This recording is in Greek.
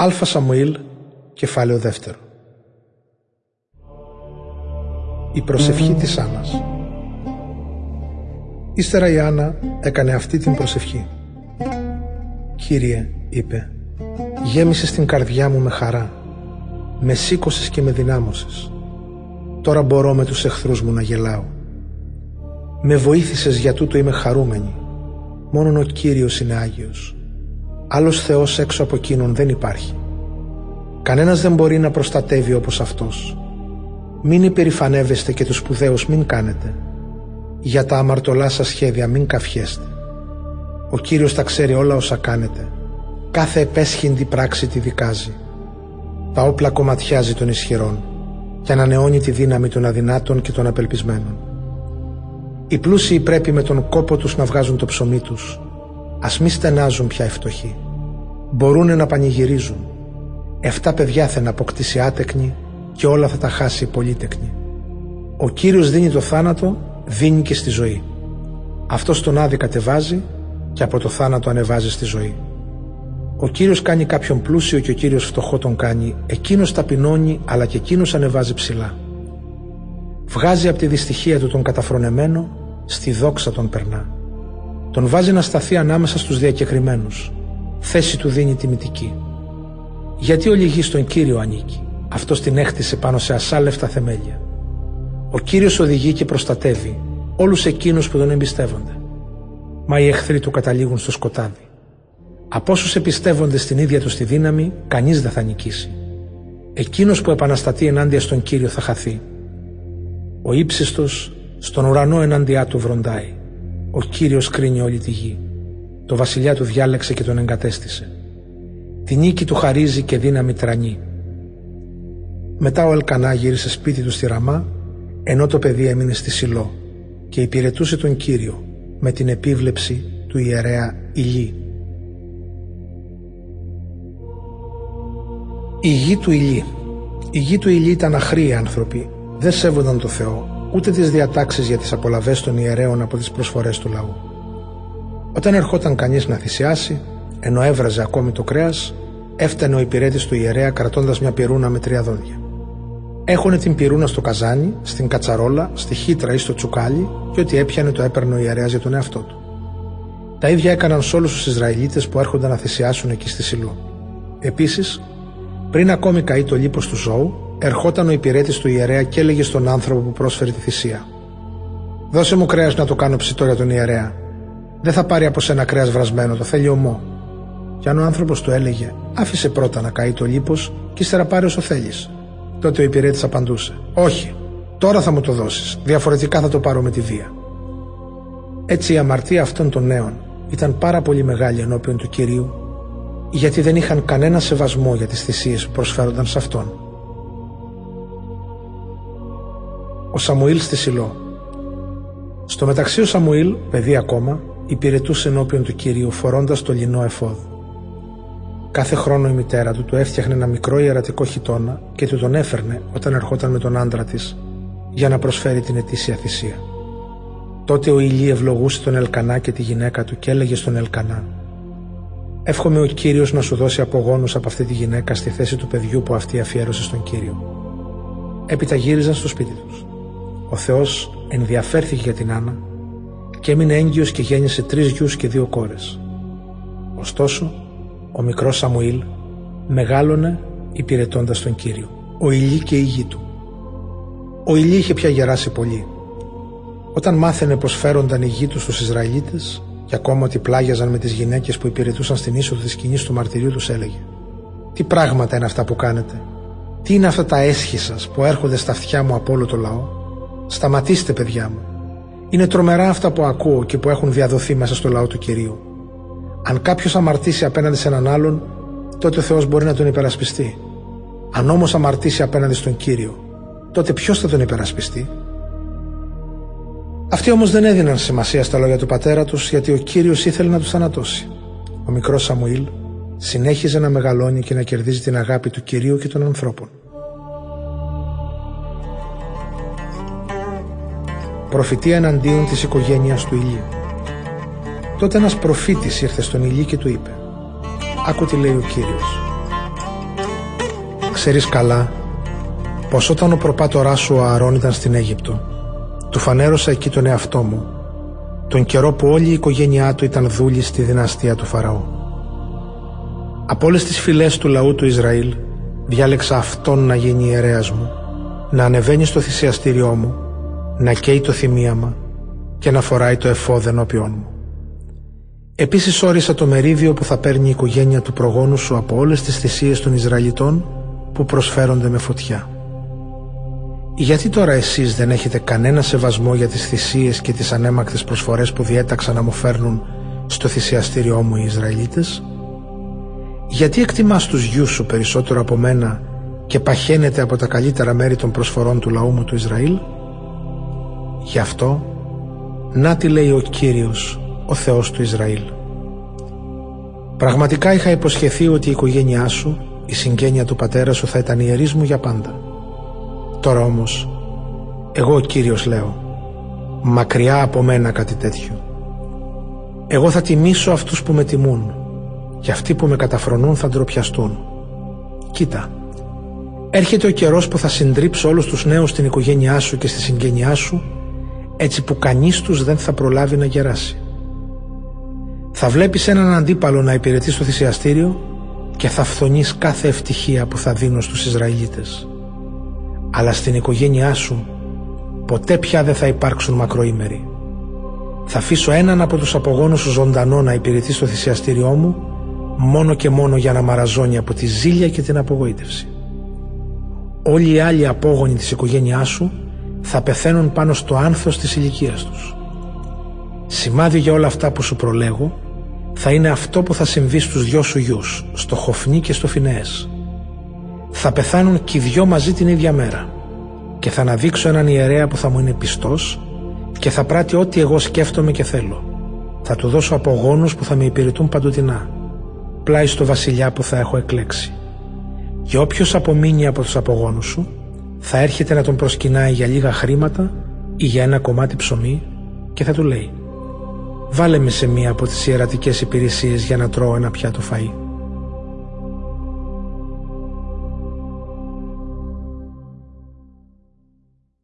Αλφα Σαμουήλ, κεφάλαιο δεύτερο. Η προσευχή της Άννας Ύστερα η Άννα έκανε αυτή την προσευχή. «Κύριε», είπε, «γέμισες την καρδιά μου με χαρά, με σήκωσες και με δυνάμωσες. Τώρα μπορώ με τους εχθρούς μου να γελάω. Με βοήθησες για τούτο είμαι χαρούμενη. Μόνον ο Κύριος είναι Άγιος. Άλλος Θεός έξω από εκείνον δεν υπάρχει. Κανένας δεν μπορεί να προστατεύει όπως Αυτός. Μην υπερηφανεύεστε και τους σπουδαίους μην κάνετε. Για τα αμαρτωλά σας σχέδια μην καφιέστε. Ο Κύριος τα ξέρει όλα όσα κάνετε. Κάθε επέσχυντη πράξη τη δικάζει. Τα όπλα κομματιάζει των ισχυρών και ανανεώνει τη δύναμη των αδυνάτων και των απελπισμένων. Οι πλούσιοι πρέπει με τον κόπο τους να βγάζουν το ψωμί τους. Ας μη στενάζουν πια οι φτωχοί. Μπορούνε να πανηγυρίζουν. Εφτά παιδιά θα να αποκτήσει άτεκνη και όλα θα τα χάσει πολύτεκνη. Ο Κύριος δίνει το θάνατο, δίνει και στη ζωή. Αυτός τον άδει κατεβάζει και από το θάνατο ανεβάζει στη ζωή. Ο Κύριος κάνει κάποιον πλούσιο και ο Κύριος φτωχό τον κάνει, εκείνος ταπεινώνει αλλά και εκείνος ανεβάζει ψηλά. Βγάζει από τη δυστυχία του τον καταφρονεμένο, στη δόξα τον περνά. Τον βάζει να σταθεί ανάμεσα στους διακεκριμένους. Θέση του δίνει τιμητική. Γιατί ο λυγής στον Κύριο ανήκει; Αυτός την έχτισε πάνω σε ασάλευτα θεμέλια. Ο Κύριος οδηγεί και προστατεύει όλους εκείνους που τον εμπιστεύονται. Μα οι εχθροί του καταλήγουν στο σκοτάδι. Από όσους εμπιστεύονται στην ίδια τους τη δύναμη, κανείς δεν θα νικήσει. Εκείνος που επαναστατεί ενάντια στον Κύριο θα χαθεί. Ο ύψιστος στον ουρανό ενάντια του βροντάει. Ο Κύριος κρίνει όλη τη γη. Το βασιλιά του διάλεξε και τον εγκατέστησε. Τη νίκη του χαρίζει και δύναμη τρανεί. Μετά ο Ελκανά γύρισε σπίτι του στη Ραμά, ενώ το παιδί έμεινε στη Σιλό και υπηρετούσε τον Κύριο με την επίβλεψη του ιερέα Ηλί. Η γη του Ηλί Η γη του Ηλί ήταν αχροί άνθρωποι, δεν σέβονταν το Θεό, ούτε τις διατάξεις για τις απολαβές των ιερέων από τις προσφορές του λαού. Όταν ερχόταν κανείς να θυσιάσει, ενώ έβραζε ακόμη το κρέας, έφτανε ο υπηρέτης του ιερέα κρατώντας μια πυρούνα με τρία δόντια. Έχουνε την πυρούνα στο καζάνι, στην κατσαρόλα, στη χύτρα ή στο τσουκάλι και ό,τι έπιανε το έπαιρνε ο ιερέας για τον εαυτό του. Τα ίδια έκαναν σε όλους τους Ισραηλίτες που έρχονταν να θυσιάσουν εκεί στη Σιλό. Επίσης, πριν ακόμη καεί το λίπος του ζώου, ερχόταν ο υπηρέτης του ιερέα και έλεγε στον άνθρωπο που πρόσφερε τη θυσία. Δώσε μου κρέας να το κάνω ψητό για τον ιερέα. Δεν θα πάρει από σένα κρέας βρασμένο, το θέλει ομό. Και αν ο άνθρωπος του έλεγε, άφησε πρώτα να καεί το λίπος και ύστερα πάρει όσο θέλεις. Τότε ο υπηρέτης απαντούσε: Όχι, τώρα θα μου το δώσεις. Διαφορετικά θα το πάρω με τη βία. Έτσι η αμαρτία αυτών των νέων ήταν πάρα πολύ μεγάλη ενώπιον του κυρίου, γιατί δεν είχαν κανένα σεβασμό για τις θυσίες που προσφέρονταν σε αυτόν. Ο Σαμουήλ στη Σιλό Στο μεταξύ ο Σαμουήλ, παιδί ακόμα, υπηρετούσε ενώπιον του κυρίου φορώντας το λινό εφόδ. Κάθε χρόνο η μητέρα του του έφτιαχνε ένα μικρό ιερατικό χιτόνα και του τον έφερνε όταν ερχόταν με τον άντρα της για να προσφέρει την ετήσια θυσία. Τότε ο Ηλί ευλογούσε τον Ελκανά και τη γυναίκα του και έλεγε στον Ελκανά «Εύχομαι ο Κύριος να σου δώσει απογόνους από αυτή τη γυναίκα στη θέση του παιδιού που αυτή αφιέρωσε στον Κύριο». Έπειτα γύριζαν στο σπίτι τους. Ο Θεός ενδιαφέρθηκε για την Άννα και έμεινε έγκυος και γέννησε τρεις γιους και δύο κόρες. Ωστόσο, ο μικρός Σαμουήλ μεγάλωνε υπηρετώντας τον Κύριο. Ο Ηλί και η γη του. Ο Ηλί είχε πια γεράσει πολύ. Όταν μάθαινε πως φέρονταν οι γη του στους Ισραηλίτες και ακόμα ότι πλάγιαζαν με τις γυναίκες που υπηρετούσαν στην είσοδο της σκηνής του μαρτυρίου τους έλεγε «Τι πράγματα είναι αυτά που κάνετε, τι είναι αυτά τα έσχη σας που έρχονται στα αυτιά μου από όλο το λαό; Σταματήστε παιδιά μου. Είναι τρομερά αυτά που ακούω και που έχουν διαδοθεί μέσα στο λαό του Κυρίου. Αν κάποιος αμαρτήσει απέναντι σε έναν άλλον, τότε ο Θεός μπορεί να τον υπερασπιστεί. Αν όμως αμαρτήσει απέναντι στον κύριο, τότε ποιος θα τον υπερασπιστεί; Αυτοί όμως δεν έδιναν σημασία στα λόγια του πατέρα τους, γιατί ο κύριος ήθελε να τους θανατώσει. Ο μικρός Σαμουήλ συνέχιζε να μεγαλώνει και να κερδίζει την αγάπη του κυρίου και των ανθρώπων. Προφητεία εναντίον της οικογένειας του Ηλίου. Τότε ένας προφήτης ήρθε στον Ηλί και του είπε «Άκου τι λέει ο Κύριος. Ξέρεις καλά πως όταν ο προπάτοράς σου ο Ααρών ήταν στην Αίγυπτο του φανέρωσα εκεί τον εαυτό μου τον καιρό που όλη η οικογένειά του ήταν δούλη στη δυναστεία του Φαραώ. Από όλες τις φυλές του λαού του Ισραήλ διάλεξα αυτόν να γίνει ιερέας μου να ανεβαίνει στο θυσιαστήριό μου να καίει το θυμίαμα και να φοράει το εφόδεν ενώπιόν μου. Επίσης όρισα το μερίδιο που θα παίρνει η οικογένεια του προγόνου σου από όλες τις θυσίες των Ισραηλιτών που προσφέρονται με φωτιά. Γιατί τώρα εσείς δεν έχετε κανένα σεβασμό για τις θυσίες και τις ανέμακτες προσφορές που διέταξα να μου φέρνουν στο θυσιαστήριό μου οι Ισραηλίτες; Γιατί εκτιμάς τους γιους σου περισσότερο από μένα και παχαίνεται από τα καλύτερα μέρη των προσφορών του λαού μου του Ισραήλ; Γι' αυτό, να τι λέει ο Κύριος, ο Θεός του Ισραήλ. Πραγματικά είχα υποσχεθεί ότι η οικογένειά σου, η συγγένεια του πατέρα σου θα ήταν ιερής μου για πάντα. Τώρα όμως, εγώ ο Κύριος λέω, μακριά από μένα κάτι τέτοιο. Εγώ θα τιμήσω αυτούς που με τιμούν και αυτοί που με καταφρονούν θα ντροπιαστούν. Κοίτα, έρχεται ο καιρός που θα συντρίψω όλους τους νέους στην οικογένειά σου και στη συγγένειά σου έτσι που κανείς τους δεν θα προλάβει να γεράσει. Θα βλέπεις έναν αντίπαλο να υπηρετεί στο θυσιαστήριο και θα φθονείς κάθε ευτυχία που θα δίνω στους Ισραηλίτες αλλά στην οικογένειά σου ποτέ πια δεν θα υπάρξουν μακροήμεροι. Θα αφήσω έναν από τους απογόνους σου ζωντανό να υπηρετεί στο θυσιαστήριό μου μόνο και μόνο για να μαραζώνει από τη ζήλια και την απογοήτευση. Όλοι οι άλλοι απόγονοι της οικογένειάς σου θα πεθαίνουν πάνω στο άνθος της ηλικίας τους. Σημάδι για όλα αυτά που σου προλέγω θα είναι αυτό που θα συμβεί στους δυο σου γιους, στο Χοφνί και στο Φινέες θα πεθάνουν και οι δυο μαζί την ίδια μέρα και θα αναδείξω έναν ιερέα που θα μου είναι πιστός και θα πράττει ό,τι εγώ σκέφτομαι και θέλω. Θα του δώσω απογόνους που θα με υπηρετούν παντοτινά, πλάι στο βασιλιά που θα έχω εκλέξει. Και όποιος απομείνει από τους απογόνους σου, θα έρχεται να τον προσκυνάει για λίγα χρήματα ή για ένα κομμάτι ψωμί και θα του λέει «Βάλε με σε μία από τις ιερατικές υπηρεσίες για να τρώω ένα πιάτο φαΐ».